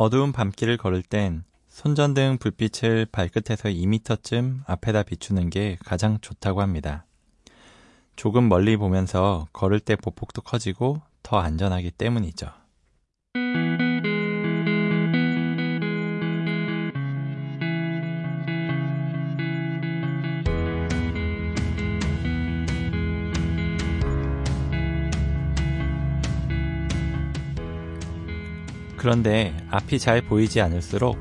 어두운 밤길을 걸을 땐 손전등 불빛을 발끝에서 2미터쯤 앞에다 비추는 게 가장 좋다고 합니다. 조금 멀리 보면서 걸을 때 보폭도 커지고 더 안전하기 때문이죠. 그런데 앞이 잘 보이지 않을수록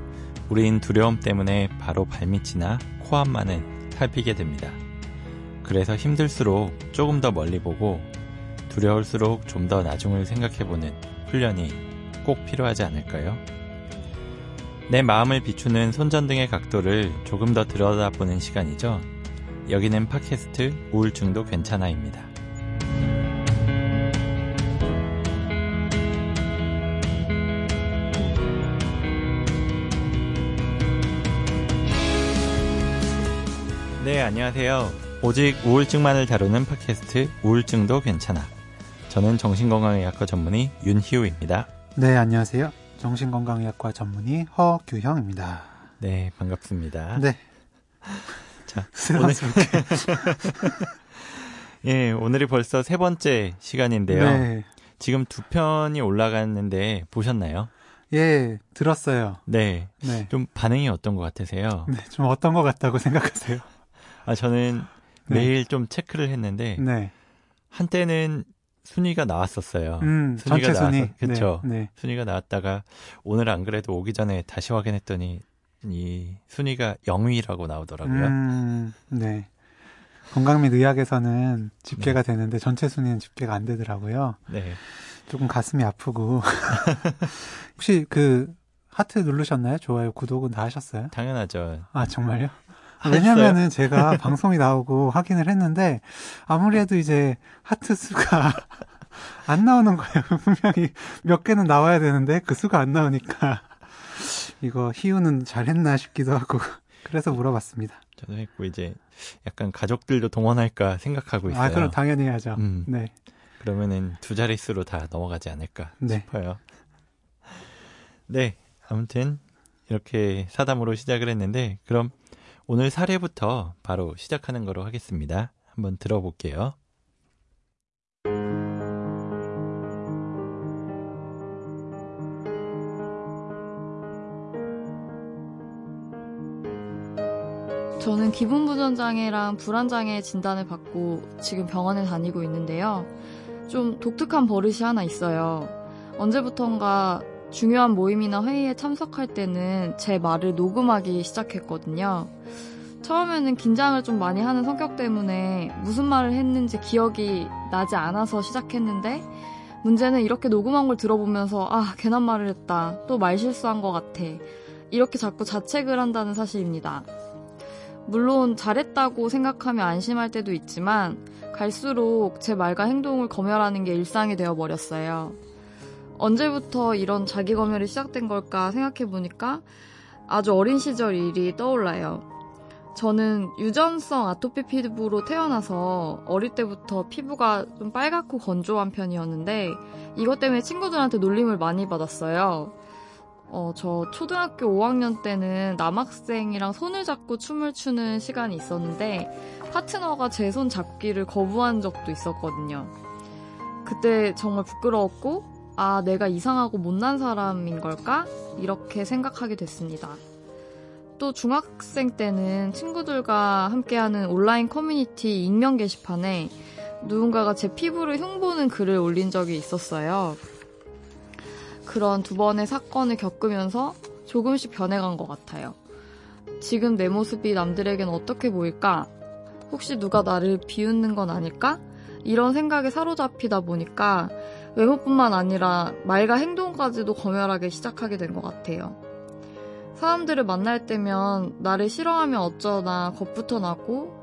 우린 두려움 때문에 바로 발밑이나 코앞만을 살피게 됩니다. 그래서 힘들수록 조금 더 멀리 보고 두려울수록 좀 더 나중을 생각해보는 훈련이 꼭 필요하지 않을까요? 내 마음을 비추는 손전등의 각도를 조금 더 들여다보는 시간이죠. 여기는 팟캐스트 우울증도 괜찮아입니다. 네, 안녕하세요. 오직 우울증만을 다루는 팟캐스트 우울증도 괜찮아. 저는 정신건강의학과 전문의 윤희우입니다. 네, 안녕하세요. 정신건강의학과 전문의 허규형입니다. 네, 반갑습니다. 네. 자, 오늘 예, 오늘이 벌써 세 번째 시간인데요. 네. 지금 두 편이 올라갔는데 보셨나요? 예, 들었어요. 네. 네. 좀 반응이 어떤 것 같으세요? 네, 좀 어떤 것 같다고 생각하세요? 아, 저는 네. 매일 좀 체크를 했는데 네. 한때는 순위가 나왔었어요. 음, 순위가 전체 순위. 나와서- 그쵸. 네. 네. 순위가 나왔다가 오늘 안 그래도 오기 전에 다시 확인했더니 이 순위가 0위라고 나오더라고요. 음, 네. 건강 및 의학에서는 집계가 되는데 전체 순위는 집계가 안 되더라고요. 네. 조금 가슴이 아프고. 혹시 그 하트 누르셨나요? 좋아요, 구독은 다 하셨어요? 당연하죠. 아, 정말요? 했어요? 왜냐면은 제가 방송이 나오고 확인을 했는데 아무래도 이제 하트 수가 안 나오는 거예요. 분명히 몇 개는 나와야 되는데 그 수가 안 나오니까 이거 희우는 잘했나 싶기도 하고 그래서 물어봤습니다. 저도 했고 이제 약간 가족들도 동원할까 생각하고 있어요. 아, 그럼 당연히 해야죠. 음. 네. 그러면은 두 자릿수로 다 넘어가지 않을까 네. 싶어요. 네, 아무튼 이렇게 사담으로 시작을 했는데 그럼 오늘 사례부터 바로 시작하는 거로 하겠습니다. 한번 들어볼게요. 저는 기분부전장애랑 불안장애 진단을 받고 지금 병원에 다니고 있는데요. 좀 독특한 버릇이 하나 있어요. 언제부턴가 중요한 모임이나 회의에 참석할 때는 제 말을 녹음하기 시작했거든요. 처음에는 긴장을 좀 많이 하는 성격 때문에 무슨 말을 했는지 기억이 나지 않아서 시작했는데 문제는 이렇게 녹음한 걸 들어보면서 아, 괜한 말을 했다. 또 말 실수한 것 같아. 이렇게 자꾸 자책을 한다는 사실입니다. 물론 잘했다고 생각하며 안심할 때도 있지만 갈수록 제 말과 행동을 검열하는 게 일상이 되어 버렸어요. 언제부터 이런 자기 검열이 시작된 걸까 생각해 보니까 아주 어린 시절 일이 떠올라요. 저는 유전성 아토피 피부로 태어나서 어릴 때부터 피부가 좀 빨갛고 건조한 편이었는데 이것 때문에 친구들한테 놀림을 많이 받았어요. 어, 저 초등학교 5학년 때는 남학생이랑 손을 잡고 춤을 추는 시간이 있었는데 파트너가 제 손 잡기를 거부한 적도 있었거든요. 그때 정말 부끄러웠고 아, 내가 이상하고 못난 사람인 걸까? 이렇게 생각하게 됐습니다. 또 중학생 때는 친구들과 함께하는 온라인 커뮤니티 익명 게시판에 누군가가 제 피부를 흉보는 글을 올린 적이 있었어요. 그런 두 번의 사건을 겪으면서 조금씩 변해간 것 같아요. 지금 내 모습이 남들에겐 어떻게 보일까? 혹시 누가 나를 비웃는 건 아닐까? 이런 생각에 사로잡히다 보니까 외모뿐만 아니라 말과 행동까지도 검열하기 시작하게 된 것 같아요. 사람들을 만날 때면 나를 싫어하면 어쩌나 겁부터 나고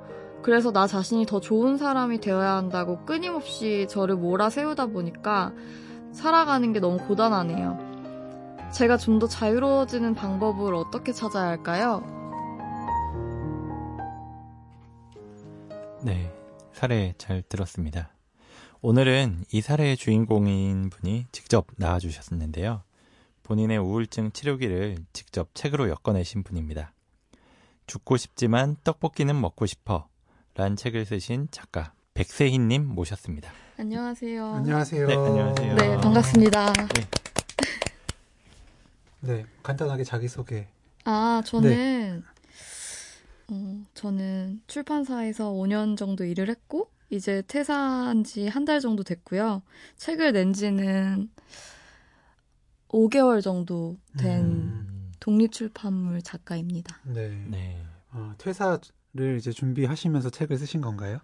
그래서 나 자신이 더 좋은 사람이 되어야 한다고 끊임없이 저를 몰아세우다 보니까 살아가는 게 너무 고단하네요. 제가 좀 더 자유로워지는 방법을 어떻게 찾아야 할까요? 네, 사례 잘 들었습니다. 오늘은 이 사례의 주인공인 분이 직접 나와주셨는데요. 본인의 우울증 치료기를 직접 책으로 엮어내신 분입니다. 죽고 싶지만 떡볶이는 먹고 싶어 란 책을 쓰신 작가 백세희님 모셨습니다. 안녕하세요. 안녕하세요. 네, 안녕하세요. 네, 반갑습니다. 네, 간단하게 자기소개. 아, 저는 어, 저는 출판사에서 5년 정도 일을 했고 이제 퇴사한 지 한 달 정도 됐고요. 책을 낸 지는 5개월 정도 된 음, 독립출판물 작가입니다. 네. 네. 어, 퇴사를 이제 준비하시면서 책을 쓰신 건가요?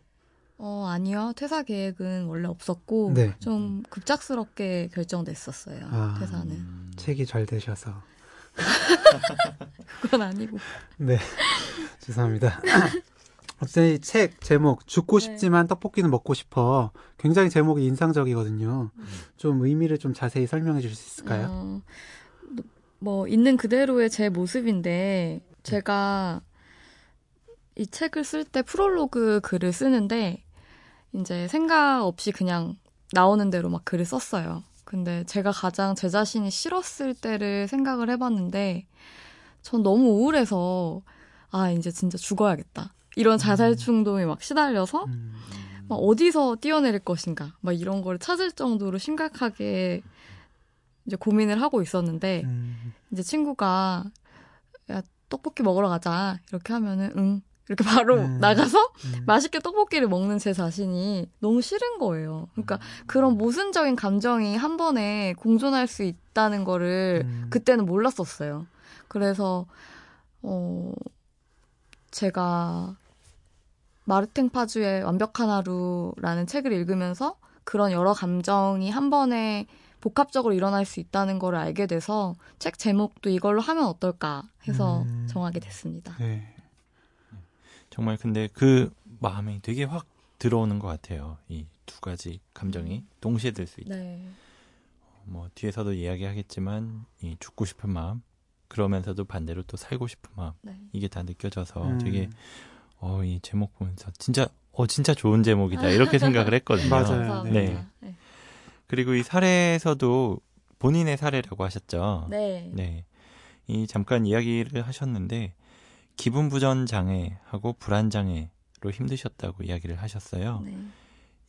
어, 아니요. 퇴사 계획은 원래 없었고 네. 좀 급작스럽게 결정됐었어요. 아. 퇴사는. 음, 책이 잘 되셔서. 그건 아니고. 네. 죄송합니다. 어쨌든 이책 제목 죽고 네. 싶지만 떡볶이는 먹고 싶어. 굉장히 제목이 인상적이거든요. 좀 의미를 좀 자세히 설명해 주실 수 있을까요? 어, 뭐 있는 그대로의 제 모습인데 제가 이 책을 쓸 때 프롤로그 글을 쓰는데 이제 생각 없이 그냥 나오는 대로 막 글을 썼어요. 근데 제가 가장 제 자신이 싫었을 때를 생각을 해봤는데 전 너무 우울해서 아 이제 진짜 죽어야겠다 이런 자살 충동에 막 시달려서 음, 막 어디서 뛰어내릴 것인가 막 이런 걸 찾을 정도로 심각하게 이제 고민을 하고 있었는데 음, 이제 친구가 야 떡볶이 먹으러 가자 이렇게 하면은 응 이렇게 바로 음. 나가서 음. 맛있게 떡볶이를 먹는 제 자신이 너무 싫은 거예요. 그러니까 그런 모순적인 감정이 한 번에 공존할 수 있다는 거를 음. 그때는 몰랐었어요. 그래서 어 제가 마르탱 파주의 완벽한 하루라는 책을 읽으면서 그런 여러 감정이 한 번에 복합적으로 일어날 수 있다는 걸 알게 돼서 책 제목도 이걸로 하면 어떨까 해서 음. 정하게 됐습니다. 네. 정말 근데 그 마음이 되게 확 들어오는 것 같아요. 이 두 가지 감정이 동시에 들 수 있다. 네. 뭐 뒤에서도 이야기하겠지만 이 죽고 싶은 마음 그러면서도 반대로 또 살고 싶은 마음 네. 이게 다 느껴져서 음. 되게 어 이 제목 보면서 진짜 어 진짜 좋은 제목이다 이렇게 생각을 했거든요. 맞아요. 네. 네. 그리고 이 사례에서도 본인의 사례라고 하셨죠. 네. 네. 이 잠깐 이야기를 하셨는데 기분 부전 장애하고 불안 장애로 힘드셨다고 이야기를 하셨어요. 네.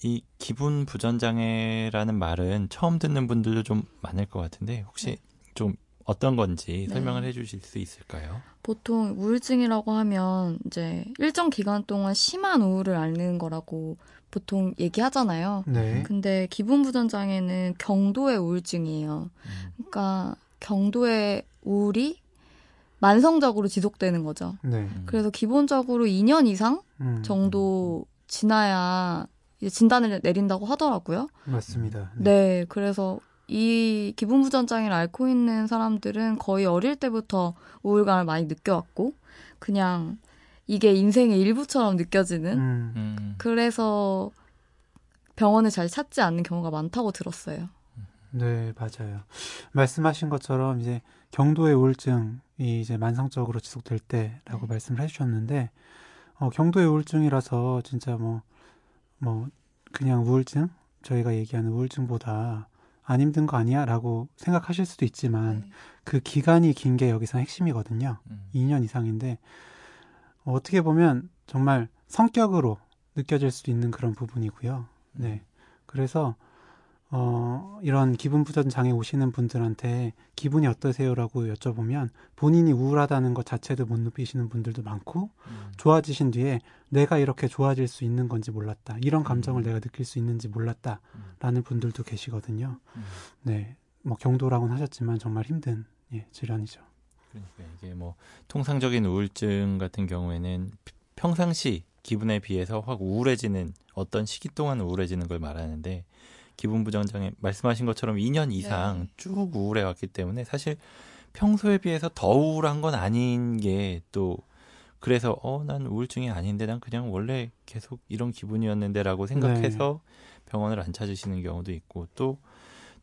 이 기분 부전 장애라는 말은 처음 듣는 분들도 좀 많을 것 같은데 혹시 네. 좀 어떤 건지 네. 설명을 해 주실 수 있을까요? 보통 우울증이라고 하면 이제 일정 기간 동안 심한 우울을 앓는 거라고 보통 얘기하잖아요. 네. 근데 기분 부전 장애는 경도의 우울증이에요. 음, 그러니까 경도의 우울이 만성적으로 지속되는 거죠. 네. 음. 그래서 기본적으로 2년 이상 음, 정도 지나야 이제 진단을 내린다고 하더라고요. 맞습니다. 네, 그래서 이 기분 부 전 장애를 앓고 있는 사람들은 거의 어릴 때부터 우울감을 많이 느껴왔고 그냥 이게 인생의 일부처럼 느껴지는 음, 음, 그래서 병원을 잘 찾지 않는 경우가 많다고 들었어요. 네, 맞아요. 말씀하신 것처럼 이제 경도의 우울증이 이제 만성적으로 지속될 때라고 네. 말씀을 해주셨는데, 어, 경도의 우울증이라서 진짜 뭐, 뭐, 그냥 우울증? 저희가 얘기하는 우울증보다 안 힘든 거 아니야? 라고 생각하실 수도 있지만, 네. 그 기간이 긴 게 여기서 핵심이거든요. 음. 2년 이상인데, 어, 어떻게 보면 정말 성격으로 느껴질 수 있는 그런 부분이고요. 네. 그래서, 어, 이런 기분 부전 장애 오시는 분들한테 기분이 어떠세요라고 여쭤보면 본인이 우울하다는 것 자체도 못 느끼시는 분들도 많고 음. 좋아지신 뒤에 내가 이렇게 좋아질 수 있는 건지 몰랐다. 이런 감정을 음. 내가 느낄 수 있는지 몰랐다라는 분들도 계시거든요. 음. 네. 뭐 경도라고는 하셨지만 정말 힘든 예, 질환이죠. 그러니까 이게 뭐 통상적인 우울증 같은 경우에는 피- 평상시 기분에 비해서 확 우울해지는 어떤 시기 동안 우울해지는 걸 말하는데 기분 부전 장애 말씀하신 것처럼 2년 이상 네. 쭉 우울해 왔기 때문에 사실 평소에 비해서 더 우울한 건 아닌 게 또 그래서 어 난 우울증이 아닌데 난 그냥 원래 계속 이런 기분이었는데라고 생각해서 병원을 안 찾으시는 경우도 있고 또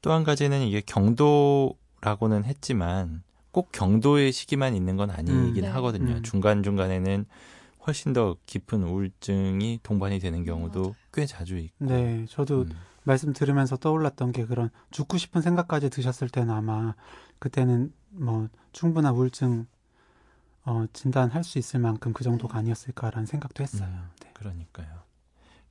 또 한 가지는 이게 경도라고는 했지만 꼭 경도의 시기만 있는 건 아니긴 음. 네. 하거든요. 음. 중간 중간에는 훨씬 더 깊은 우울증이 동반이 되는 경우도 맞아요. 꽤 자주 있고. 네, 저도 음. 말씀 들으면서 떠올랐던 게 그런 죽고 싶은 생각까지 드셨을 때는 아마 그때는 뭐 충분한 우울증 어, 진단할 수 있을 만큼 그 정도가 아니었을까라는 생각도 했어요. 음, 네. 그러니까요.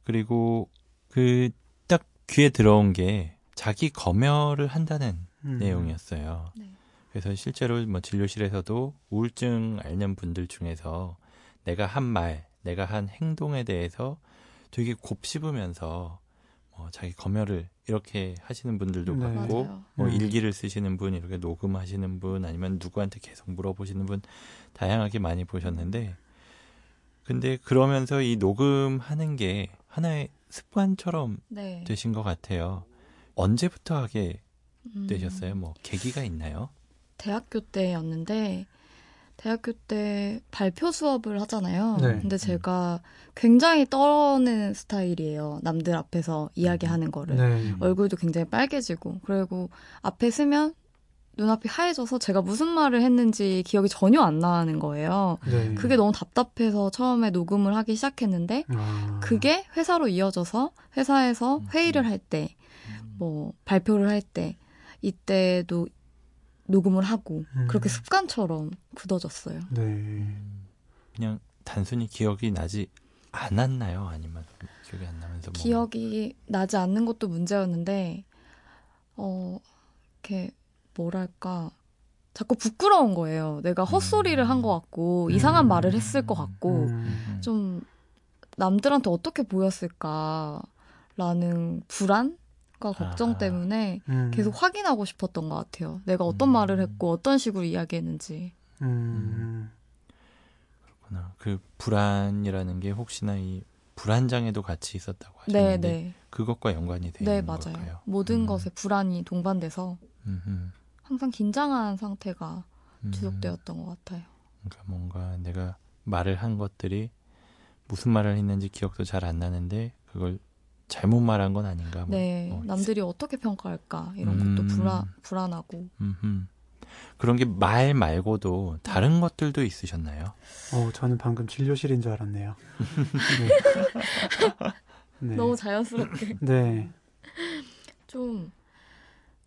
그리고 그 딱 귀에 들어온 게 자기 검열을 한다는 음. 내용이었어요. 네. 그래서 실제로 뭐 진료실에서도 우울증 앓는 분들 중에서 내가 한 말, 내가 한 행동에 대해서 되게 곱씹으면서 뭐 자기 검열을 이렇게 하시는 분들도 네. 봤고 맞아요. 뭐 음. 일기를 쓰시는 분, 이렇게 녹음하시는 분, 아니면 누구한테 계속 물어보시는 분, 다양하게 많이 보셨는데, 근데 그러면서 이 녹음하는 게 하나의 습관처럼 네. 되신 것 같아요. 언제부터 하게 음, 되셨어요? 뭐 계기가 있나요? 대학교 때였는데 대학교 때 발표 수업을 하잖아요. 네. 근데 제가 굉장히 떨어는 스타일이에요. 남들 앞에서 이야기하는 거를. 네. 얼굴도 굉장히 빨개지고 그리고 앞에 쓰면 눈앞이 하얘져서 제가 무슨 말을 했는지 기억이 전혀 안 나는 거예요. 네. 그게 너무 답답해서 처음에 녹음을 하기 시작했는데 아. 그게 회사로 이어져서 회사에서 음. 회의를 할 때, 뭐 발표를 할 때 이때도 녹음을 하고 음. 그렇게 습관처럼 굳어졌어요. 네. 그냥 단순히 기억이 나지 않았나요? 아니면 기억이 안 나면서 뭐 기억이 나지 않는 것도 문제였는데 어 이렇게 뭐랄까 자꾸 부끄러운 거예요. 내가 헛소리를 한것 같고 이상한 음. 말을 했을 것 같고 음. 좀 남들한테 어떻게 보였을까라는 불안 과 걱정 아하. 때문에 음. 계속 확인하고 싶었던 것 같아요. 내가 어떤 음. 말을 했고 어떤 식으로 이야기했는지. 음. 그렇구나. 그 불안이라는 게 혹시나 이 불안 장애도 같이 있었다고 네, 하셨는데 네. 그것과 연관이 되는 네, 맞아요. 걸까요? 모든 음. 것에 불안이 동반돼서 음흠. 항상 긴장한 상태가 음. 지속되었던 것 같아요. 그러니까 뭔가 내가 말을 한 것들이 무슨 말을 했는지 기억도 잘 안 나는데 그걸 잘못 말한 건 아닌가? 뭐, 네, 뭐 남들이 어떻게 평가할까 이런 음. 것도 불안 불안하고. 음흠. 그런 게 말 말고도 다른 것들도 있으셨나요? 어, 저는 방금 진료실인 줄 알았네요. 네. 네. 너무 자연스럽게 네. 좀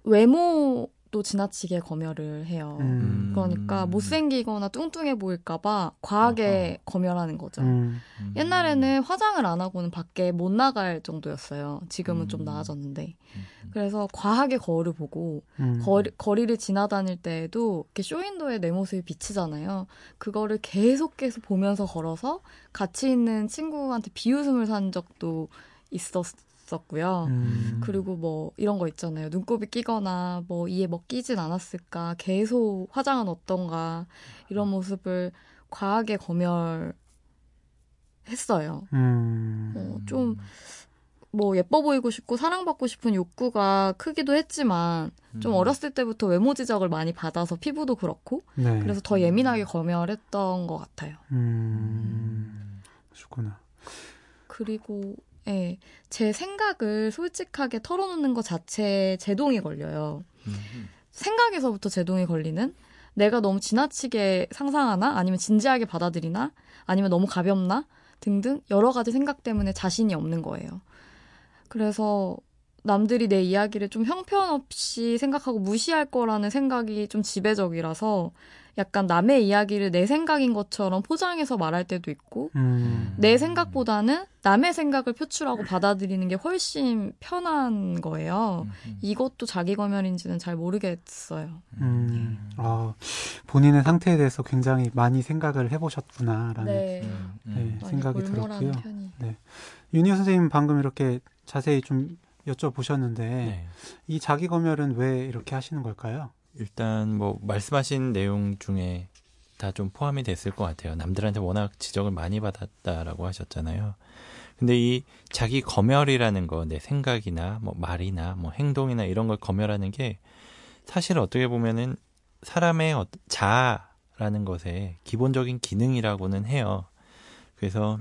외모 도 지나치게 검열을 해요. 음. 그러니까 못생기거나 뚱뚱해 보일까봐 과하게 검열하는 거죠. 음. 음. 옛날에는 화장을 안 하고는 밖에 못 나갈 정도였어요. 지금은 좀 음. 나아졌는데. 음. 그래서 과하게 거울을 보고 음. 거리, 거리를 지나다닐 때에도 이렇게 쇼윈도에 내 모습이 비치잖아요. 그거를 계속 계속 보면서 걸어서 같이 있는 친구한테 비웃음을 산 적도 있었 었고요. 음. 그리고 뭐 이런 거 있잖아요. 눈곱이 끼거나 뭐 이에 뭐 끼진 않았을까. 계속 화장은 어떤가. 이런 모습을 과하게 검열했어요. 음. 어, 좀뭐 예뻐 보이고 싶고 사랑받고 싶은 욕구가 크기도 했지만 좀 음. 어렸을 때부터 외모 지적을 많이 받아서 피부도 그렇고 네. 그래서 더 예민하게 검열했던 것 같아요. 음. 그렇구나. 그리고 예, 제 생각을 솔직하게 털어놓는 것 자체에 제동이 걸려요. 음. 생각에서부터 제동이 걸리는 내가 너무 지나치게 상상하나 아니면 진지하게 받아들이나 아니면 너무 가볍나 등등 여러 가지 생각 때문에 자신이 없는 거예요. 그래서 남들이 내 이야기를 좀 형편없이 생각하고 무시할 거라는 생각이 좀 지배적이라서 약간 남의 이야기를 내 생각인 것처럼 포장해서 말할 때도 있고 음. 내 생각보다는 남의 생각을 표출하고 받아들이는 게 훨씬 편한 거예요. 음. 이것도 자기 검열인지는 잘 모르겠어요. 음. 아, 본인의 상태에 대해서 굉장히 많이 생각을 해보셨구나라는 네. 음. 네, 음. 생각이 들었고요. 편이. 윤희 선생님 방금 이렇게 자세히 좀 여쭤보셨는데 네. 이 자기 검열은 왜 이렇게 하시는 걸까요? 일단 뭐 말씀하신 내용 중에 다 좀 포함이 됐을 것 같아요. 남들한테 워낙 지적을 많이 받았다라고 하셨잖아요. 근데 이 자기 검열이라는 거, 내 생각이나 뭐 말이나 뭐 행동이나 이런 걸 검열하는 게 사실 어떻게 보면은 사람의 어- 자아라는 것의 기본적인 기능이라고는 해요. 그래서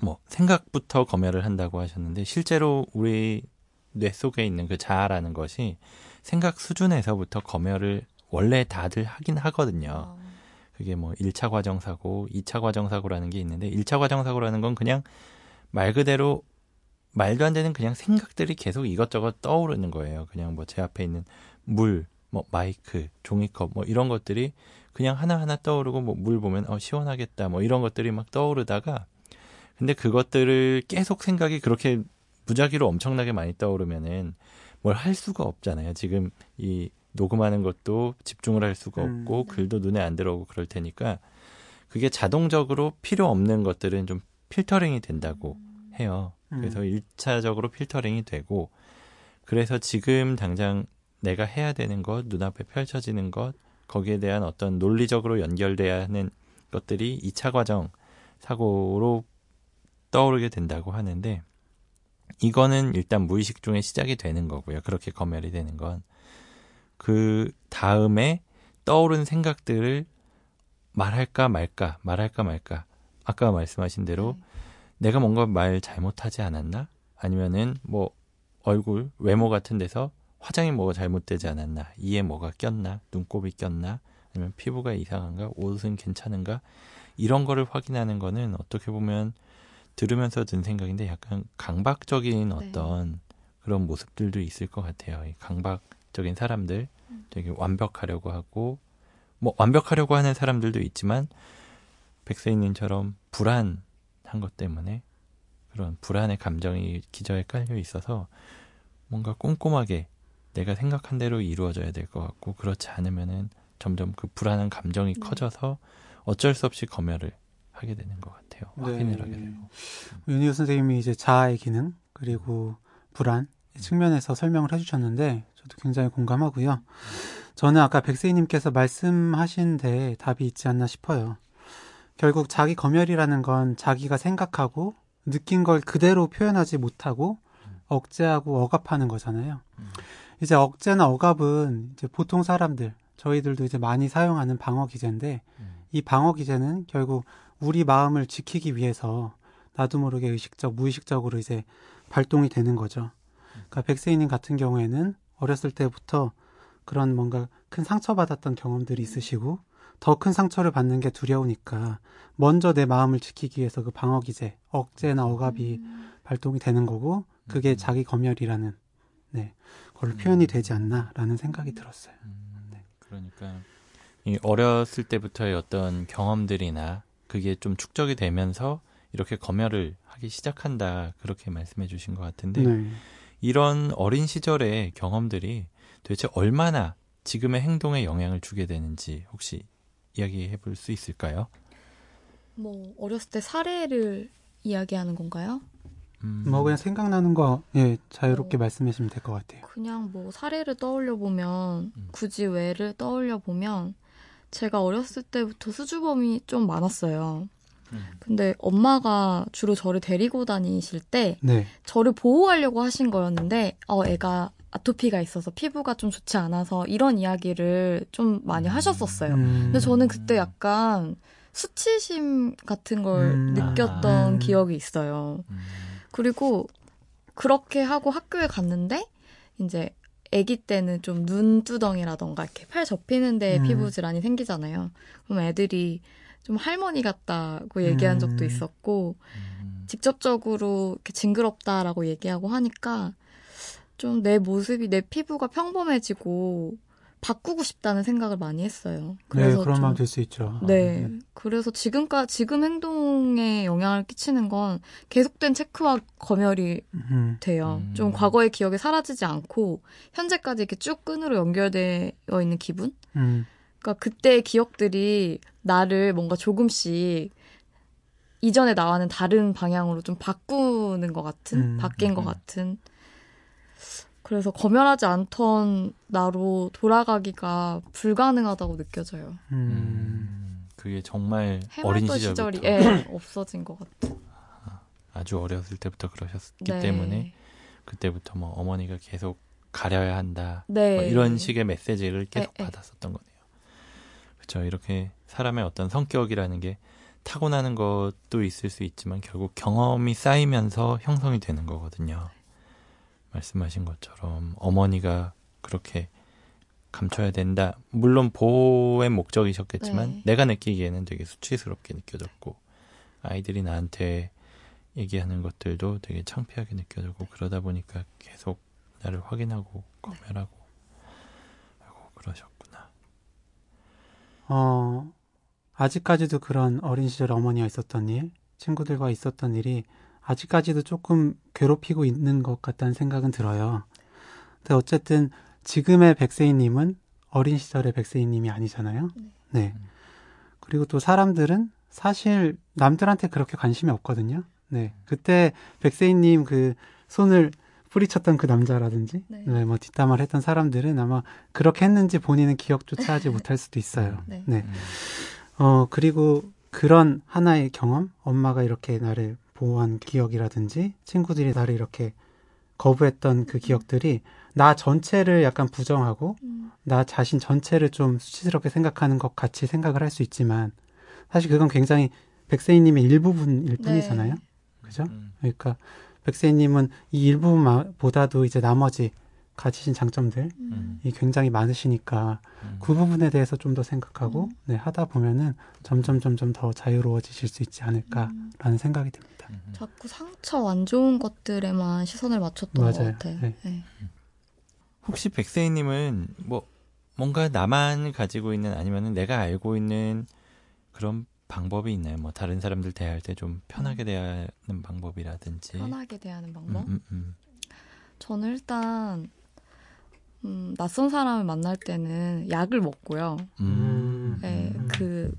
뭐 생각부터 검열을 한다고 하셨는데 실제로 우리 뇌 속에 있는 그 자아라는 것이 생각 수준에서부터 검열을 원래 다들 하긴 하거든요. 아, 그게 뭐 1차 과정 사고, 2차 과정 사고라는 게 있는데 1차 과정 사고라는 건 그냥 말 그대로 말도 안 되는 그냥 생각들이 계속 이것저것 떠오르는 거예요. 그냥 뭐 제 앞에 있는 물, 뭐 마이크, 종이컵 뭐 이런 것들이 그냥 하나하나 떠오르고 뭐 물 보면 어 시원하겠다 뭐 이런 것들이 막 떠오르다가 근데 그것들을 계속 생각이 그렇게 무작위로 엄청나게 많이 떠오르면은 뭘 할 수가 없잖아요. 지금 이 녹음하는 것도 집중을 할 수가 음. 없고 네. 글도 눈에 안 들어오고 그럴 테니까 그게 자동적으로 필요 없는 것들은 좀 필터링이 된다고 해요. 음. 그래서 일차적으로 필터링이 되고 그래서 지금 당장 내가 해야 되는 것, 눈앞에 펼쳐지는 것, 거기에 대한 어떤 논리적으로 연결돼야 하는 것들이 이차 과정 사고로 떠오르게 된다고 하는데 이거는 일단 무의식 중에 시작이 되는 거고요. 그렇게 검열이 되는 건. 그 다음에 떠오른 생각들을 말할까 말까, 말할까 말까. 아까 말씀하신 대로 네. 내가 뭔가 말 잘못하지 않았나? 아니면은 뭐 얼굴, 외모 같은 데서 화장이 뭐가 잘못되지 않았나? 이에 뭐가 꼈나? 눈곱이 꼈나? 아니면 피부가 이상한가? 옷은 괜찮은가? 이런 거를 확인하는 거는 어떻게 보면 들으면서 든 생각인데 약간 강박적인 어떤 그런 모습들도 있을 것 같아요. 이 강박적인 사람들 되게 완벽하려고 하고 뭐 완벽하려고 하는 사람들도 있지만 백세인님처럼 불안한 것 때문에 그런 불안의 감정이 기저에 깔려 있어서 뭔가 꼼꼼하게 내가 생각한 대로 이루어져야 될 것 같고 그렇지 않으면은 점점 그 불안한 감정이 네. 커져서 어쩔 수 없이 검열을 하게 되는 것 같아요. 네. 확인을 하게 되고. 윤희우 선생님이 이제 자아의 기능 그리고 불안 측면에서 설명을 해주셨는데 저도 굉장히 공감하고요. 저는 아까 백세희님께서 말씀하신 데 답이 있지 않나 싶어요. 결국 자기 검열이라는 건 자기가 생각하고 느낀 걸 그대로 표현하지 못하고 억제하고 억압하는 거잖아요. 음. 이제 억제나 억압은 이제 보통 사람들 저희들도 이제 많이 사용하는 방어 기제인데 음. 이 방어 기제는 결국 우리 마음을 지키기 위해서 나도 모르게 의식적, 무의식적으로 이제 발동이 되는 거죠. 그러니까 백세희님 같은 경우에는 어렸을 때부터 그런 뭔가 큰 상처받았던 경험들이 있으시고 더 큰 상처를 받는 게 두려우니까 먼저 내 마음을 지키기 위해서 그 방어 기제, 억제나 억압이 음. 발동이 되는 거고 그게 음. 자기 검열이라는 네, 걸로 표현이 되지 않나라는 생각이 들었어요. 음, 그러니까 이 어렸을 때부터의 어떤 경험들이나 그게 좀 축적이 되면서 이렇게 검열을 하기 시작한다 그렇게 말씀해 주신 것 같은데 네. 이런 어린 시절의 경험들이 도대체 얼마나 지금의 행동에 영향을 주게 되는지 혹시 이야기해 볼 수 있을까요? 뭐 어렸을 때 사례를 이야기하는 건가요? 음, 뭐 그냥 생각나는 거 예, 자유롭게 어. 말씀하시면 될 것 같아요. 그냥 뭐 사례를 떠올려 보면 음. 굳이 왜를 떠올려 보면 제가 어렸을 때부터 수주범이 좀 많았어요. 음. 근데 엄마가 주로 저를 데리고 다니실 때 네. 저를 보호하려고 하신 거였는데 어 애가 아토피가 있어서 피부가 좀 좋지 않아서 이런 이야기를 좀 많이 음. 하셨었어요. 음. 근데 저는 그때 약간 수치심 같은 걸 음. 느꼈던 아. 기억이 있어요. 음, 그리고 그렇게 하고 학교에 갔는데 이제 아기 때는 좀 눈두덩이라던가 이렇게 팔 접히는 데에 음. 피부 질환이 생기잖아요. 그럼 애들이 좀 할머니 같다고 얘기한 적도 음. 있었고 음, 직접적으로 이렇게 징그럽다라고 얘기하고 하니까 좀 내 모습이 내 피부가 평범해지고 바꾸고 싶다는 생각을 많이 했어요. 네, 그래서 그런 좀- 마음 들 수 있죠. 네. 그래서 지금까 지금 행동에 영향을 끼치는 건 계속된 체크와 검열이 음. 돼요. 음. 좀 과거의 기억이 사라지지 않고 현재까지 이렇게 쭉 끈으로 연결되어 있는 기분? 음. 그러니까 그때의 기억들이 나를 뭔가 조금씩 이전에 나와는 다른 방향으로 좀 바꾸는 것 같은, 음. 바뀐 것 음. 같은. 그래서 검열하지 않던 나로 돌아가기가 불가능하다고 느껴져요. 음. 음, 그게 정말 어린 시절이 예, 없어진 것 같아요. 아주 어렸을 때부터 그러셨기 네. 때문에 그때부터 뭐 어머니가 계속 가려야 한다 네. 뭐 이런 식의 메시지를 계속 에, 에. 받았었던 거네요. 그렇죠. 이렇게 사람의 어떤 성격이라는 게 타고나는 것도 있을 수 있지만 결국 경험이 쌓이면서 형성이 되는 거거든요. 말씀하신 것처럼 어머니가 그렇게 감춰야 된다. 물론 보호의 목적이셨겠지만 네. 내가 느끼기에는 되게 수치스럽게 느껴졌고 아이들이 나한테 얘기하는 것들도 되게 창피하게 느껴지고 그러다 보니까 계속 나를 확인하고 검열하고 아이고, 그러셨구나. 어, 아직까지도 그런 어린 시절 어머니와 있었던 일, 친구들과 있었던 일이 아직까지도 조금 괴롭히고 있는 것 같다는 생각은 들어요. 근데 어쨌든 지금의 백세희님은 어린 시절의 백세희님이 아니잖아요. 네. 그리고 또 사람들은 사실 남들한테 그렇게 관심이 없거든요. 네. 그때 백세희님 그 손을 뿌리쳤던 그 남자라든지, 네. 네. 뭐 뒷담화를 했던 사람들은 아마 그렇게 했는지 본인은 기억조차 하지 못할 수도 있어요. 네. 네. 음. 어, 그리고 그런 하나의 경험, 엄마가 이렇게 나를 보호한 기억이라든지, 친구들이 나를 이렇게 거부했던 그 기억들이 나 전체를 약간 부정하고, 음, 나 자신 전체를 좀 수치스럽게 생각하는 것 같이 생각을 할 수 있지만, 사실 그건 굉장히 백세희님의 일부분일 뿐이잖아요. 네. 그죠? 음. 그러니까 백세희님은 이 일부분보다도 이제 나머지 가지신 장점들이 음. 굉장히 많으시니까, 음. 그 부분에 대해서 좀 더 생각하고 음. 네, 하다 보면은 점점 점점 더 자유로워지실 수 있지 않을까라는 음. 생각이 듭니다. 음. 자꾸 상처 안 좋은 것들에만 시선을 맞췄던 것 맞아요. 같아요. 네. 네. 혹시 백세희님은 뭐 뭔가 나만 가지고 있는 아니면은 내가 알고 있는 그런 방법이 있나요? 뭐 다른 사람들 대할 때 좀 편하게 대하는 방법이라든지. 편하게 대하는 음, 방법. 음, 음. 저는 일단 음, 낯선 사람을 만날 때는 약을 먹고요. 음. 네, 음. 그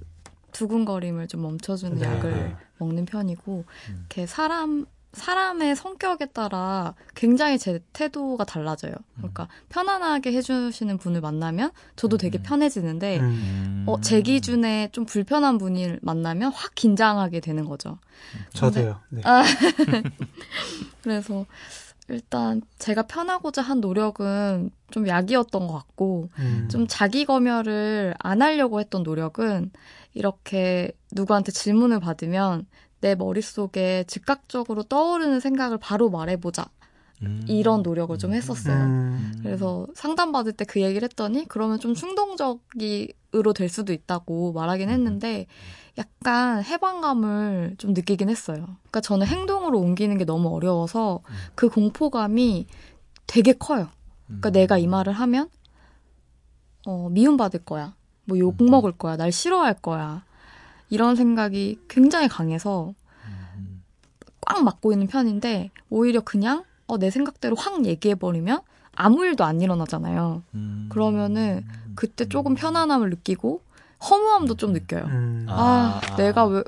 두근거림을 좀 멈춰주는 네, 약을 네. 먹는 편이고, 음. 이렇게 사람 사람의 성격에 따라 굉장히 제 태도가 달라져요. 그러니까 편안하게 해주시는 분을 만나면 저도 되게 음. 편해지는데, 음. 음. 어, 제 기준에 좀 불편한 분을 만나면 확 긴장하게 되는 거죠. 저도요. 네. 아. 그래서 일단 제가 편하고자 한 노력은 좀 약이었던 것 같고, 음. 좀 자기 검열을 안 하려고 했던 노력은 이렇게 누구한테 질문을 받으면 내 머릿속에 즉각적으로 떠오르는 생각을 바로 말해보자. 음. 이런 노력을 좀 했었어요. 음. 그래서 상담받을 때 그 얘기를 했더니 그러면 좀 충동적 으로 될 수도 있다고 말하긴 했는데 약간 해방감을 좀 느끼긴 했어요. 그러니까 저는 행동으로 옮기는 게 너무 어려워서 그 공포감이 되게 커요. 그러니까 음. 내가 이 말을 하면 어, 미움받을 거야. 뭐 욕 먹을 거야. 날 싫어할 거야. 이런 생각이 굉장히 강해서 음. 꽉 막고 있는 편인데 오히려 그냥 어, 내 생각대로 확 얘기해 버리면 아무 일도 안 일어나잖아요. 음. 그러면은 그때 조금 편안함을 느끼고 허무함도 좀 느껴요. 음. 아, 아. 내가 왜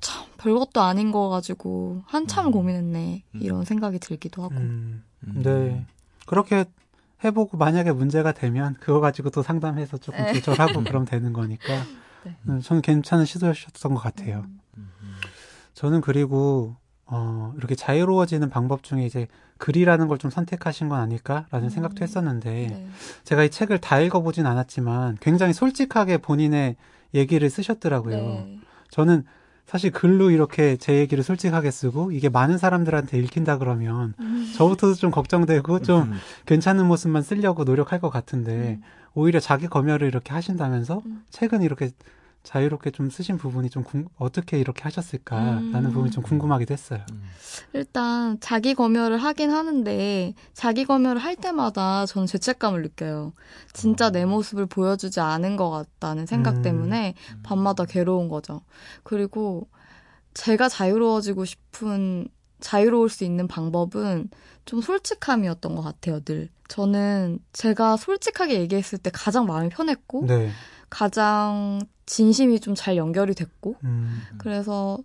참 별것도 아닌 거 가지고 한참 음. 고민했네. 음. 이런 생각이 들기도 하고. 음. 음. 네. 그렇게 해보고 만약에 문제가 되면 그거 가지고 또 상담해서 조금 네. 조절하고 그럼 되는 거니까 네. 음, 저는 괜찮은 시도였던 것 같아요. 음. 음, 음. 저는 그리고 어, 이렇게 자유로워지는 방법 중에 이제 글이라는 걸 좀 선택하신 건 아닐까라는 음. 생각도 했었는데 네. 제가 이 책을 다 읽어보진 않았지만 굉장히 솔직하게 본인의 얘기를 쓰셨더라고요. 네. 저는 사실 글로 이렇게 제 얘기를 솔직하게 쓰고 이게 많은 사람들한테 읽힌다 그러면 음. 저부터도 좀 걱정되고 좀 음. 괜찮은 모습만 쓰려고 노력할 것 같은데 음. 오히려 자기 검열을 이렇게 하신다면서 음. 책은 이렇게 자유롭게 좀 쓰신 부분이 좀 궁- 어떻게 이렇게 하셨을까라는 음. 부분이 좀 궁금하기도 했어요. 음. 일단 자기 검열을 하긴 하는데 자기 검열을 할 때마다 저는 죄책감을 느껴요. 진짜 내 모습을 보여주지 않은 것 같다는 생각 음. 때문에 밤마다 괴로운 거죠. 그리고 제가 자유로워지고 싶은 자유로울 수 있는 방법은 좀 솔직함이었던 것 같아요. 늘 저는 제가 솔직하게 얘기했을 때 가장 마음이 편했고 네. 가장 진심이 좀 잘 연결이 됐고 음. 그래서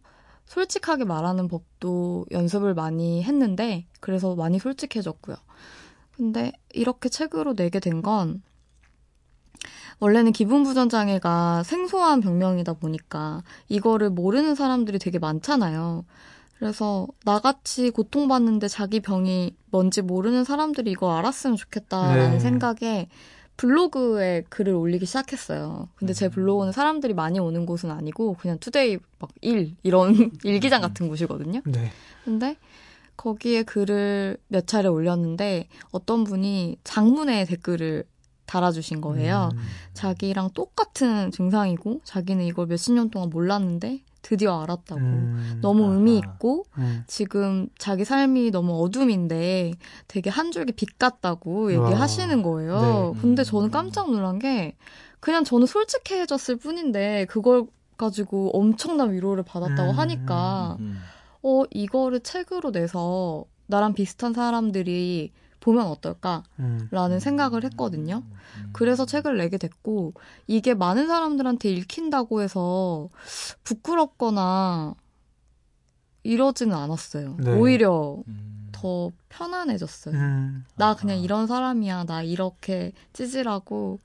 솔직하게 말하는 법도 연습을 많이 했는데 그래서 많이 솔직해졌고요. 근데 이렇게 책으로 내게 된 건 원래는 기분부전 장애가 생소한 병명이다 보니까 이거를 모르는 사람들이 되게 많잖아요. 그래서 나같이 고통받는데 자기 병이 뭔지 모르는 사람들이 이거 알았으면 좋겠다라는 네. 생각에 블로그에 글을 올리기 시작했어요. 근데 제 블로그는 사람들이 많이 오는 곳은 아니고 그냥 today 막 일 이런 일기장 같은 곳이거든요. 네. 근데 거기에 글을 몇 차례 올렸는데 어떤 분이 장문의 댓글을 달아주신 거예요. 음. 자기랑 똑같은 증상이고 자기는 이걸 몇십 년 동안 몰랐는데 드디어 알았다고. 음, 너무 의미 아하. 있고 음. 지금 자기 삶이 너무 어둠인데 되게 한 줄기 빛 같다고 얘기하시는 거예요. 네. 근데 음. 저는 깜짝 놀란 게 그냥 저는 솔직해졌을 뿐인데 그걸 가지고 엄청난 위로를 받았다고 음. 하니까 음. 어 이거를 책으로 내서 나랑 비슷한 사람들이 보면 어떨까라는 음. 생각을 했거든요. 음. 그래서 책을 내게 됐고 이게 많은 사람들한테 읽힌다고 해서 부끄럽거나 이러지는 않았어요. 네. 오히려 음. 더 편안해졌어요. 음. 나 그냥 이런 사람이야. 나 이렇게 찌질하고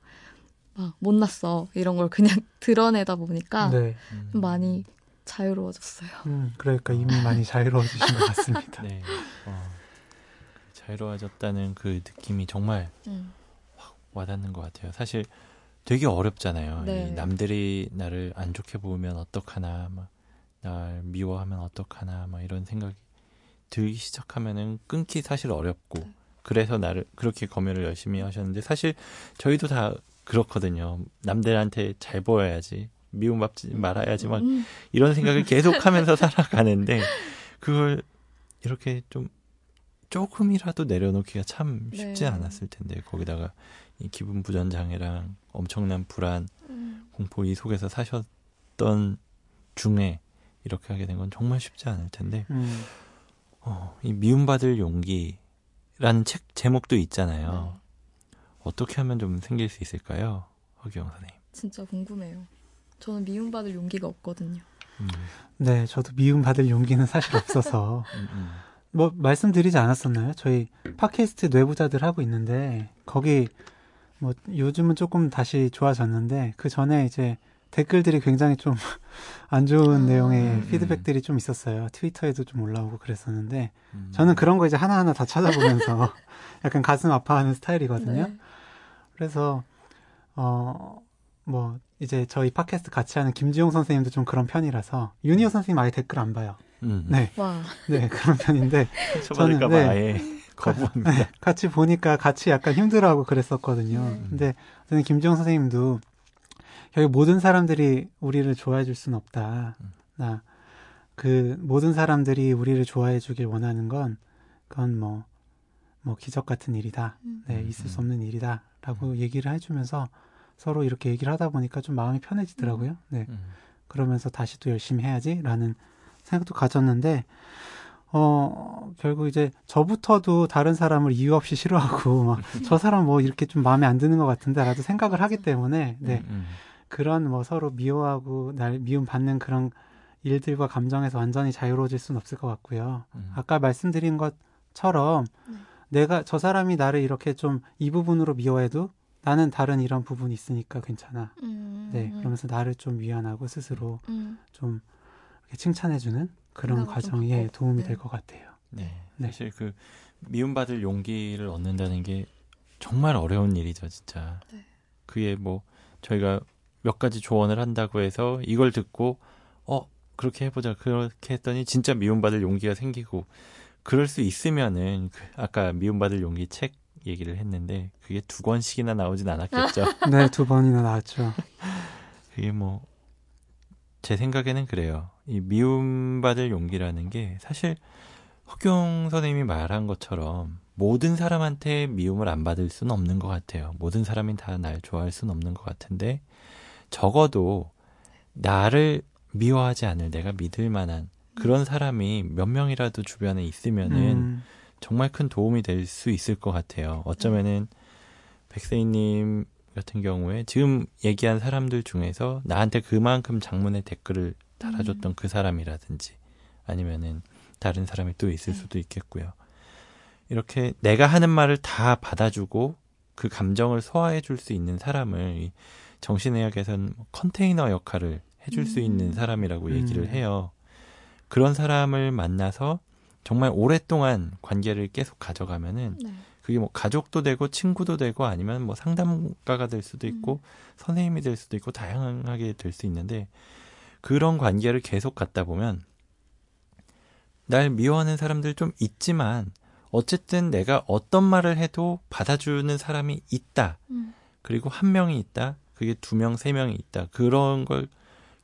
막 못났어. 이런 걸 그냥 드러내다 보니까 네. 음. 좀 많이 자유로워졌어요. 음, 그러니까 이미 많이 자유로워지신 것 같습니다. 네. 어, 자유로워졌다는 그 느낌이 정말 음. 와닿는 것 같아요. 사실 되게 어렵잖아요. 네. 이 남들이 나를 안 좋게 보면 어떡하나, 막, 날 미워하면 어떡하나, 막 이런 생각이 들기 시작하면은 끊기 사실 어렵고, 네. 그래서 나를 그렇게 검열을 열심히 하셨는데, 사실 저희도 다 그렇거든요. 남들한테 잘 보여야지, 미움받지 말아야지, 막 음. 이런 생각을 계속 하면서 살아가는데, 그걸 이렇게 좀 조금이라도 내려놓기가 참 쉽지 네. 않았을 텐데, 거기다가 이 기분 부전 장애랑 엄청난 불안, 음. 공포 이 속에서 사셨던 중에 이렇게 하게 된 건 정말 쉽지 않을 텐데, 음, 어, 이 미움받을 용기라는 책 제목도 있잖아요. 네. 어떻게 하면 좀 생길 수 있을까요? 허기영 선생님. 진짜 궁금해요. 저는 미움받을 용기가 없거든요. 음, 네, 저도 미움 받을 용기는 사실 없어서 음, 음. 뭐 말씀드리지 않았었나요? 저희 팟캐스트 뇌부자들 하고 있는데 거기 뭐 요즘은 조금 다시 좋아졌는데 그 전에 이제 댓글들이 굉장히 좀 안 좋은 아. 내용의 음. 피드백들이 좀 있었어요. 트위터에도 좀 올라오고 그랬었는데 음. 저는 그런 거 이제 하나하나 다 찾아보면서 약간 가슴 아파하는 스타일이거든요. 네. 그래서 어 뭐 이제 저희 팟캐스트 같이 하는 김지용 선생님도 좀 그런 편이라서 유니어 선생님 아예 댓글 안 봐요. 음. 네, 와. 네 그런 편인데 저는, 네. 아예 거부합니다. 같이 보니까 같이 약간 힘들어하고 그랬었거든요. 음. 근데 저는 김지용 선생님도 여기 모든 사람들이 우리를 좋아해 줄 수는 없다. 음. 나그 모든 사람들이 우리를 좋아해 주길 원하는 건 그건 뭐, 뭐 기적 같은 일이다. 음. 네, 있을 수 없는 일이다. 라고 얘기를 해 주면서 서로 이렇게 얘기를 하다 보니까 좀 마음이 편해지더라고요. 네. 음. 그러면서 다시 또 열심히 해야지라는 생각도 가졌는데 어 결국 이제 저부터도 다른 사람을 이유 없이 싫어하고 막 저 사람 뭐 이렇게 좀 마음에 안 드는 것 같은데 라도 생각을 하기 때문에 네 음. 그런 뭐 서로 미워하고 날 미움 받는 그런 일들과 감정에서 완전히 자유로워질 수는 없을 것 같고요. 음. 아까 말씀드린 것처럼 네. 내가 저 사람이 나를 이렇게 좀 이 부분으로 미워해도 나는 다른 이런 부분이 있으니까 괜찮아. 음. 네, 그러면서 나를 좀 위안하고 스스로 음. 좀 칭찬해주는 그런 과정에. 도움이 네. 될것 같아요. 네. 네. 사실 그 미움받을 용기를 얻는다는 게 정말 어려운 일이죠, 진짜. 네. 그게 뭐 저희가 몇 가지 조언을 한다고 해서 이걸 듣고 어 그렇게 해보자 그렇게 했더니 진짜 미움받을 용기가 생기고 그럴 수 있으면은 그 아까 미움받을 용기 책 얘기를 했는데 그게 두 권씩이나 나오진 않았겠죠. 네, 두 번이나 나왔죠. 그게 뭐 제 생각에는 그래요. 이 미움받을 용기라는 게 사실 흑용 선생님이 말한 것처럼 모든 사람한테 미움을 안 받을 수는 없는 것 같아요. 모든 사람이 다 날 좋아할 수는 없는 것 같은데 적어도 나를 미워하지 않을 내가 믿을 만한 그런 사람이 몇 명이라도 주변에 있으면은 음, 정말 큰 도움이 될 수 있을 것 같아요. 어쩌면은 백세희님 같은 경우에 지금 얘기한 사람들 중에서 나한테 그만큼 장문의 댓글을 달아줬던 그 사람이라든지 아니면은 다른 사람이 또 있을 수도 있겠고요. 이렇게 내가 하는 말을 다 받아주고 그 감정을 소화해 줄 수 있는 사람을 이 정신의학에서는 뭐 컨테이너 역할을 해줄 수 음. 있는 사람이라고 얘기를 음. 해요. 그런 사람을 만나서 정말 오랫동안 관계를 계속 가져가면은 네. 그게 뭐 가족도 되고 친구도 되고 아니면 뭐 상담가가 될 수도 있고 선생님이 될 수도 있고 다양하게 될 수 있는데 그런 관계를 계속 갖다 보면 날 미워하는 사람들 좀 있지만 어쨌든 내가 어떤 말을 해도 받아주는 사람이 있다. 음. 그리고 한 명이 있다. 그게 두 명, 세 명이 있다. 그런 걸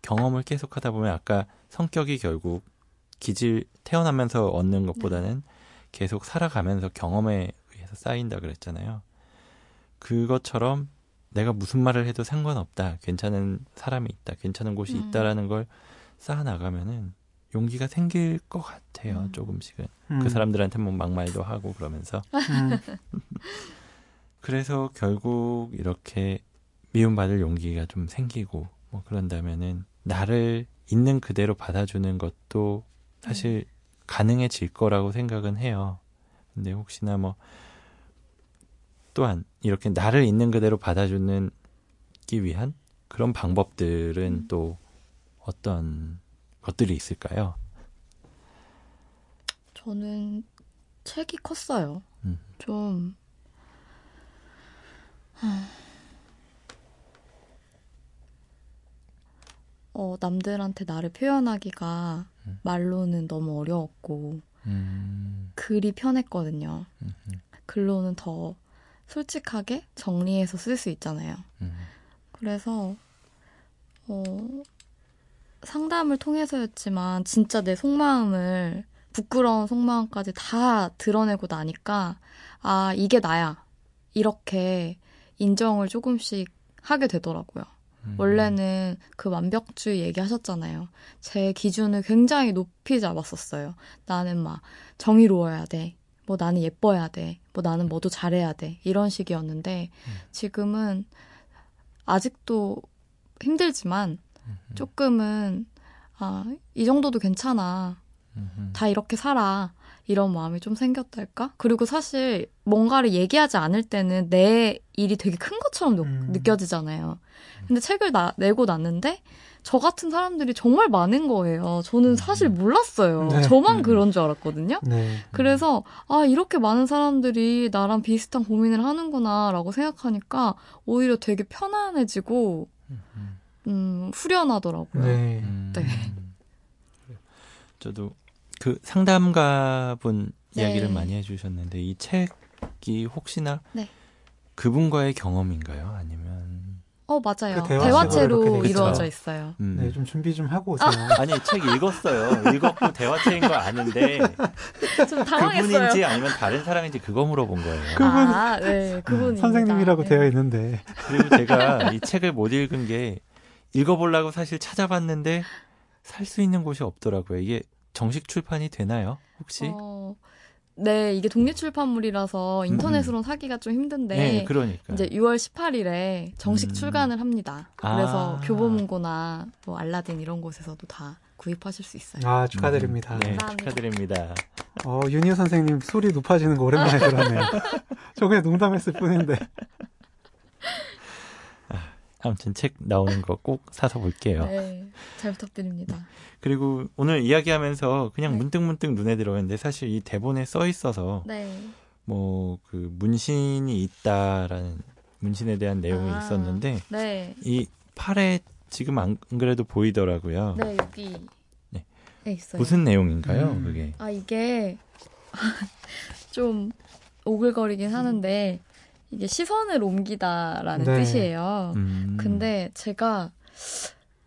경험을 계속 하다 보면 아까 성격이 결국 기질 태어나면서 얻는 것보다는 계속 살아가면서 경험에 의해서 쌓인다 그랬잖아요. 그것처럼 내가 무슨 말을 해도 상관없다. 괜찮은 사람이 있다. 괜찮은 곳이 음. 있다라는 걸 쌓아 나가면은 용기가 생길 것 같아요. 음. 조금씩은 음. 그 사람들한테 뭐 막말도 하고 그러면서 음. 그래서 결국 이렇게 미움받을 용기가 좀 생기고 뭐 그런다면은 나를 있는 그대로 받아주는 것도 사실 가능해질 거라고 생각은 해요. 근데 혹시나 뭐 또한 이렇게 나를 있는 그대로 받아주는 기 위한 그런 방법들은 음. 또 어떤 것들이 있을까요? 저는 책이 컸어요. 음. 좀 하, 어, 남들한테 나를 표현하기가 음. 말로는 너무 어려웠고 음, 글이 편했거든요. 글로는 더 솔직하게 정리해서 쓸 수 있잖아요. 음, 그래서 어, 상담을 통해서였지만 진짜 내 속마음을 부끄러운 속마음까지 다 드러내고 나니까 아 이게 나야 이렇게 인정을 조금씩 하게 되더라고요. 음. 원래는 그 완벽주의 얘기하셨잖아요. 제 기준을 굉장히 높이 잡았었어요. 나는 막 정의로워야 돼. 뭐 나는 예뻐야 돼. 뭐 나는 뭐도 잘해야 돼. 이런 식이었는데 음. 지금은 아직도 힘들지만 음, 조금은 아, 이 정도도 괜찮아. 다 이렇게 살아. 이런 마음이 좀 생겼달까? 그리고 사실 뭔가를 얘기하지 않을 때는 내 일이 되게 큰 것처럼 느- 음. 느껴지잖아요. 근데 책을 나, 내고 났는데 저 같은 사람들이 정말 많은 거예요. 저는 사실 몰랐어요. 네. 저만 음. 그런 줄 알았거든요. 네. 그래서 아 이렇게 많은 사람들이 나랑 비슷한 고민을 하는구나라고 생각하니까 오히려 되게 편안해지고 음, 음. 음, 후련하더라고요. 네. 음. 네. 저도 그 상담가분 네. 이야기를 많이 해주셨는데 이 책이 혹시나 네. 그분과의 경험인가요? 아니면 어 맞아요. 그 대화체로 이루어져. 있어요. 음. 네, 좀 준비 좀 하고 오세요. 아니 책 읽었어요. 읽었고 대화책인 거 아는데 좀 당황했어요. 그분인지 아니면 다른 사람인지 그거 물어본 거예요. 그분- 아, 네, 그분입니다. 선생님이라고 네. 되어 있는데. 그리고 제가 이 책을 못 읽은 게 읽어보려고 사실 찾아봤는데 살 수 있는 곳이 없더라고요. 이게 정식 출판이 되나요? 혹시? 어, 네, 이게 독립 출판물이라서 인터넷으로 사기가 좀 힘든데 음, 네, 그러니까. 이제 6월 18일에 정식 음. 출간을 합니다. 아. 그래서 교보문고나 뭐 알라딘 이런 곳에서도 다 구입하실 수 있어요. 아, 축하드립니다. 네, 감사합니다. 축하드립니다. 어, 윤희 선생님 소리 높아지는 거 오랜만에 들었네요. 저 그냥 농담했을 뿐인데. 아무튼 책 나오는 거 꼭 사서 볼게요. 네, 잘 부탁드립니다. 그리고 오늘 이야기하면서 그냥 네. 문득문득 눈에 들어왔는데 사실 이 대본에 써 있어서 네, 뭐그 문신이 있다라는 문신에 대한 내용이 아. 있었는데 네, 이 팔에 지금 안 그래도 보이더라고요. 네 여기 네. 네, 있어요. 무슨 내용인가요, 음. 그게? 아 이게 좀 오글거리긴 하는데 이게 시선을 옮기다라는 네. 뜻이에요. 음. 근데 제가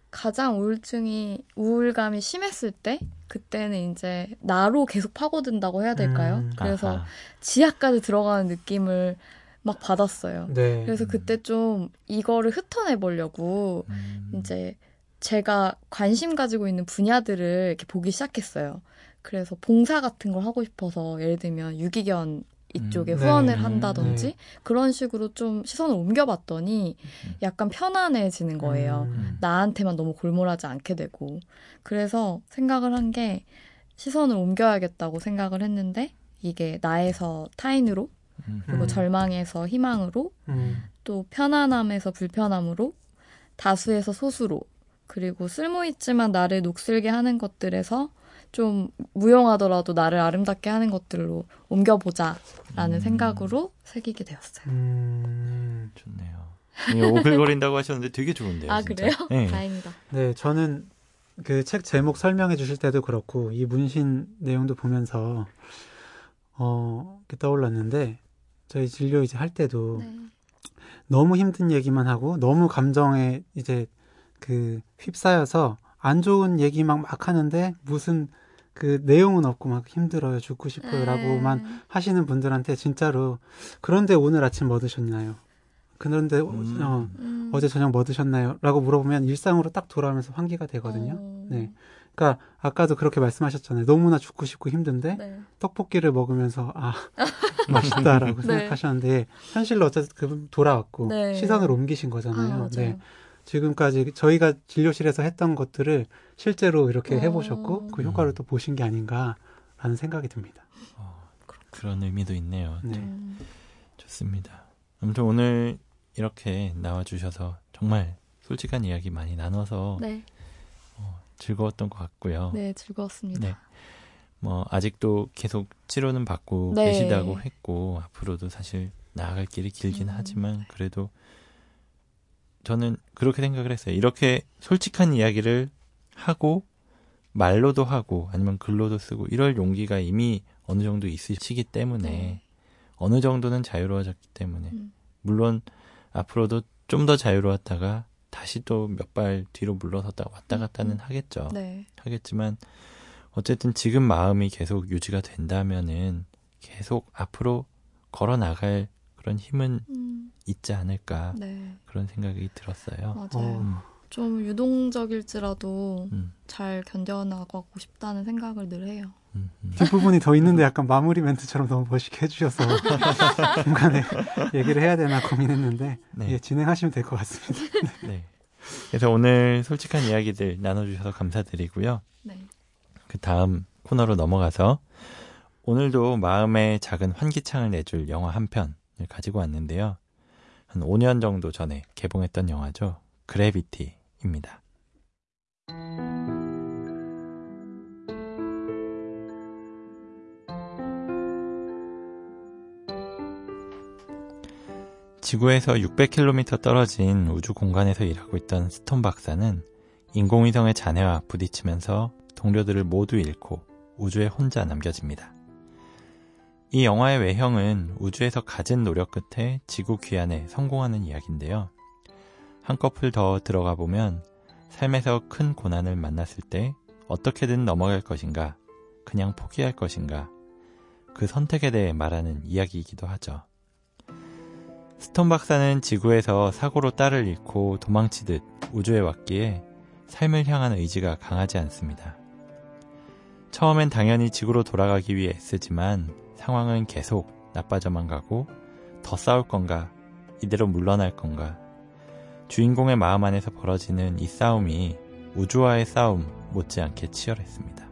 가장 우울증이 우울감이 심했을 때 그때는 이제 나로 계속 파고든다고 해야 될까요? 음. 그래서 아하. 지하까지 들어가는 느낌을 막 받았어요. 네. 그래서 그때 좀 이거를 흩어내 보려고 음. 이제 제가 관심 가지고 있는 분야들을 이렇게 보기 시작했어요. 그래서 봉사 같은 걸 하고 싶어서 예를 들면 유기견 이쪽에 음, 네. 후원을 한다든지 네. 그런 식으로 좀 시선을 옮겨봤더니 음. 약간 편안해지는 거예요. 음. 나한테만 너무 골몰하지 않게 되고 그래서 생각을 한 게 시선을 옮겨야겠다고 생각을 했는데 이게 나에서 타인으로 음. 그리고 음. 절망에서 희망으로 음. 또 편안함에서 불편함으로 다수에서 소수로 그리고 쓸모있지만 나를 녹슬게 하는 것들에서 좀 무용하더라도 나를 아름답게 하는 것들로 옮겨보자라는 음. 생각으로 새기게 되었어요. 음. 좋네요. 오글거린다고 하셨는데 되게 좋은데요. 아 진짜. 그래요? 네. 다행이다. 네, 저는 그 책 제목 설명해 주실 때도 그렇고 이 문신 내용도 보면서 어, 이렇게 떠올랐는데 저희 진료 이제 할 때도 네. 너무 힘든 얘기만 하고 너무 감정에 이제 그 휩싸여서 안 좋은 얘기 막막 하는데 무슨 그 내용은 없고 막 힘들어요 죽고 싶어요라고만 네. 하시는 분들한테 진짜로 그런데 오늘 아침 뭐 드셨나요? 그런데 음. 어, 음. 어제 저녁 뭐 드셨나요? 라고 물어보면 일상으로 딱 돌아오면서 환기가 되거든요. 어. 네. 그러니까 아까도 그렇게 말씀하셨잖아요. 너무나 죽고 싶고 힘든데 네. 떡볶이를 먹으면서 아 맛있다라고 네. 생각하셨는데 현실로 어쨌든 그 돌아왔고 네. 시선을 옮기신 아, 거잖아요. 맞아요. 네. 지금까지 저희가 진료실에서 했던 것들을 실제로 이렇게 어. 해보셨고 그 효과를 또 보신 게 아닌가라는 생각이 듭니다. 어, 그런 의미도 있네요. 네. 음. 좋습니다. 아무튼 오늘 이렇게 나와주셔서 정말 솔직한 이야기 많이 나눠서 네. 어, 즐거웠던 것 같고요. 네, 즐거웠습니다. 네. 뭐 아직도 계속 치료는 받고 네. 계시다고 했고 앞으로도 사실 나아갈 길이 길긴 음. 하지만 그래도 저는 그렇게 생각을 했어요. 이렇게 솔직한 이야기를 하고 말로도 하고 아니면 글로도 쓰고 이럴 용기가 이미 어느 정도 있으시기 때문에 네. 어느 정도는 자유로워졌기 때문에 음. 물론 앞으로도 좀 더 자유로웠다가 다시 또 몇 발 뒤로 물러섰다가 왔다 갔다는 음. 하겠죠. 네. 하겠지만 어쨌든 지금 마음이 계속 유지가 된다면은 계속 앞으로 걸어 나갈 그런 힘은 음. 있지 않을까 네. 그런 생각이 들었어요. 맞아요. 어. 음, 좀 유동적일지라도 음, 잘 견뎌나가고 싶다는 생각을 늘 해요. 음, 음. 뒷부분이 더 있는데 약간 마무리 멘트처럼 너무 멋있게 해주셔서 중간에 얘기를 해야 되나 고민했는데 네. 예, 진행하시면 될 것 같습니다. 네. 그래서 오늘 솔직한 이야기들 나눠주셔서 감사드리고요. 네. 그 다음 코너로 넘어가서 오늘도 마음에 작은 환기창을 내줄 영화 한 편을 가지고 왔는데요. 한 5년 정도 전에 개봉했던 영화죠. 그래비티입니다. 지구에서 600km 떨어진 우주 공간에서 일하고 있던 스톤 박사는 인공위성의 잔해와 부딪히면서 동료들을 모두 잃고 우주에 혼자 남겨집니다. 이 영화의 외형은 우주에서 갖은 노력 끝에 지구 귀환에 성공하는 이야기인데요. 한꺼풀 더 들어가 보면 삶에서 큰 고난을 만났을 때 어떻게든 넘어갈 것인가, 그냥 포기할 것인가, 그 선택에 대해 말하는 이야기이기도 하죠. 스톤 박사는 지구에서 사고로 딸을 잃고 도망치듯 우주에 왔기에 삶을 향한 의지가 강하지 않습니다. 처음엔 당연히 지구로 돌아가기 위해 애쓰지만 상황은 계속 나빠져만 가고 더 싸울 건가, 이대로 물러날 건가. 주인공의 마음 안에서 벌어지는 이 싸움이 우주와의 싸움 못지않게 치열했습니다.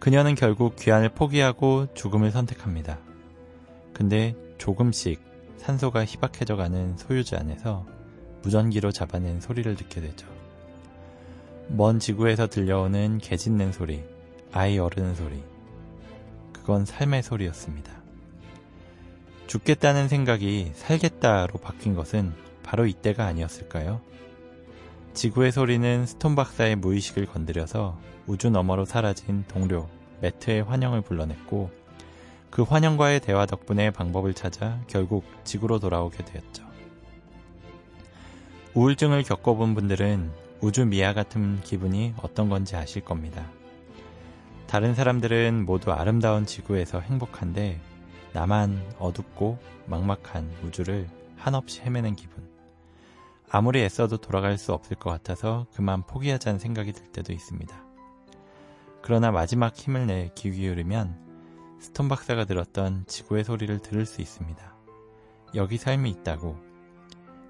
그녀는 결국 귀환을 포기하고 죽음을 선택합니다. 근데 조금씩 산소가 희박해져 가는 소유지 안에서 무전기로 잡아낸 소리를 듣게 되죠. 먼 지구에서 들려오는 개 짖는 소리, 아이 어르는 소리. 그건 삶의 소리였습니다. 죽겠다는 생각이 살겠다로 바뀐 것은 바로 이때가 아니었을까요? 지구의 소리는 스톤 박사의 무의식을 건드려서 우주 너머로 사라진 동료 매트의 환영을 불러냈고 그 환영과의 대화 덕분에 방법을 찾아 결국 지구로 돌아오게 되었죠. 우울증을 겪어본 분들은 우주 미아 같은 기분이 어떤 건지 아실 겁니다. 다른 사람들은 모두 아름다운 지구에서 행복한데 나만 어둡고 막막한 우주를 한없이 헤매는 기분. 아무리 애써도 돌아갈 수 없을 것 같아서 그만 포기하자는 생각이 들 때도 있습니다. 그러나 마지막 힘을 내 귀 기울이면 스톤 박사가 들었던 지구의 소리를 들을 수 있습니다. 여기 삶이 있다고.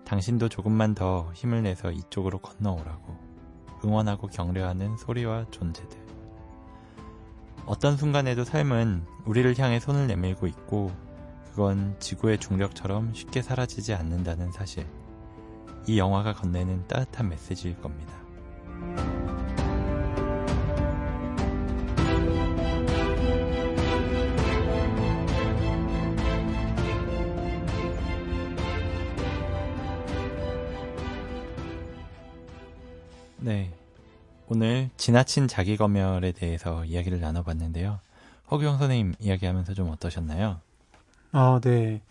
당신도 조금만 더 힘을 내서 이쪽으로 건너오라고. 응원하고 격려하는 소리와 존재들. 어떤 순간에도 삶은 우리를 향해 손을 내밀고 있고, 그건 지구의 중력처럼 쉽게 사라지지 않는다는 사실. 이 영화가 건네는 따뜻한 메시지일 겁니다. 오늘 지나친 자기 검열에 대해서 이야기를 나눠봤는데요. 허규영 선생님 이야기하면서 좀 어떠셨나요? 어, 네.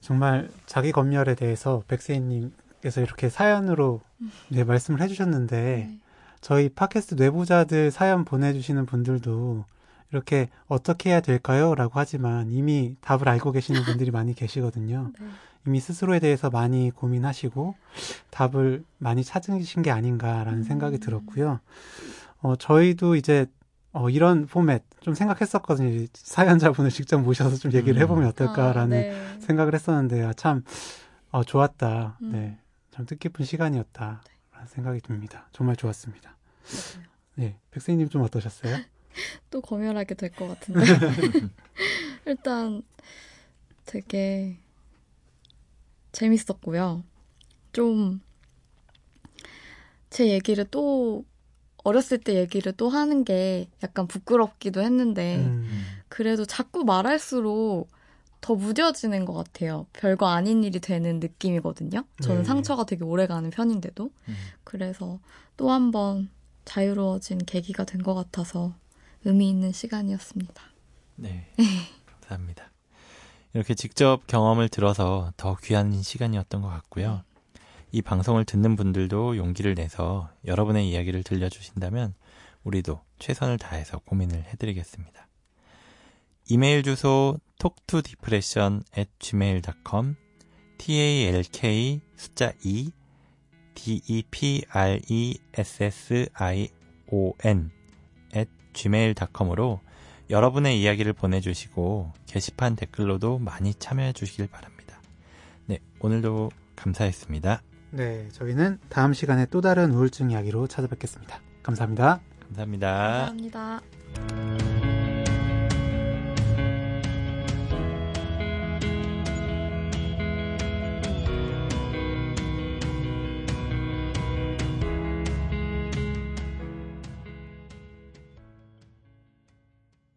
정말 자기 검열에 대해서 백세희님 님께서 이렇게 사연으로 네, 말씀을 해주셨는데 네. 저희 팟캐스트 뇌부자들 사연 보내주시는 분들도 이렇게 어떻게 해야 될까요? 라고 하지만 이미 답을 알고 계시는 분들이 많이 계시거든요. 네. 이미 스스로에 대해서 많이 고민하시고 답을 많이 찾으신 게 아닌가라는 음. 생각이 들었고요. 어, 저희도 이제 어, 이런 포맷 좀 생각했었거든요. 사연자분을 직접 모셔서 좀 얘기를 음. 해보면 어떨까라는 아, 네. 생각을 했었는데 아, 참 어, 좋았다. 음. 네, 참 뜻깊은 시간이었다라는 생각이 듭니다. 정말 좋았습니다. 맞아요. 네, 백세희님 좀 어떠셨어요? 또 검열하게 될 것 같은데. 일단 되게 재밌었고요. 좀 제 얘기를 또 어렸을 때 얘기를 또 하는 게 약간 부끄럽기도 했는데 음, 그래도 자꾸 말할수록 더 무뎌지는 것 같아요. 별거 아닌 일이 되는 느낌이거든요. 저는 네. 상처가 되게 오래 가는 편인데도. 음. 그래서 또 한 번 자유로워진 계기가 된 것 같아서 의미 있는 시간이었습니다. 네. 감사합니다. 이렇게 직접 경험을 들어서 더 귀한 시간이었던 것 같고요. 이 방송을 듣는 분들도 용기를 내서 여러분의 이야기를 들려주신다면 우리도 최선을 다해서 고민을 해드리겠습니다. 이메일 주소 talktodepression at gmail.com talk 숫자 2 depressione at gmail.com으로 여러분의 이야기를 보내주시고 게시판 댓글로도 많이 참여해 주시길 바랍니다. 네, 오늘도 감사했습니다. 네, 저희는 다음 시간에 또 다른 우울증 이야기로 찾아뵙겠습니다. 감사합니다. 감사합니다. 감사합니다.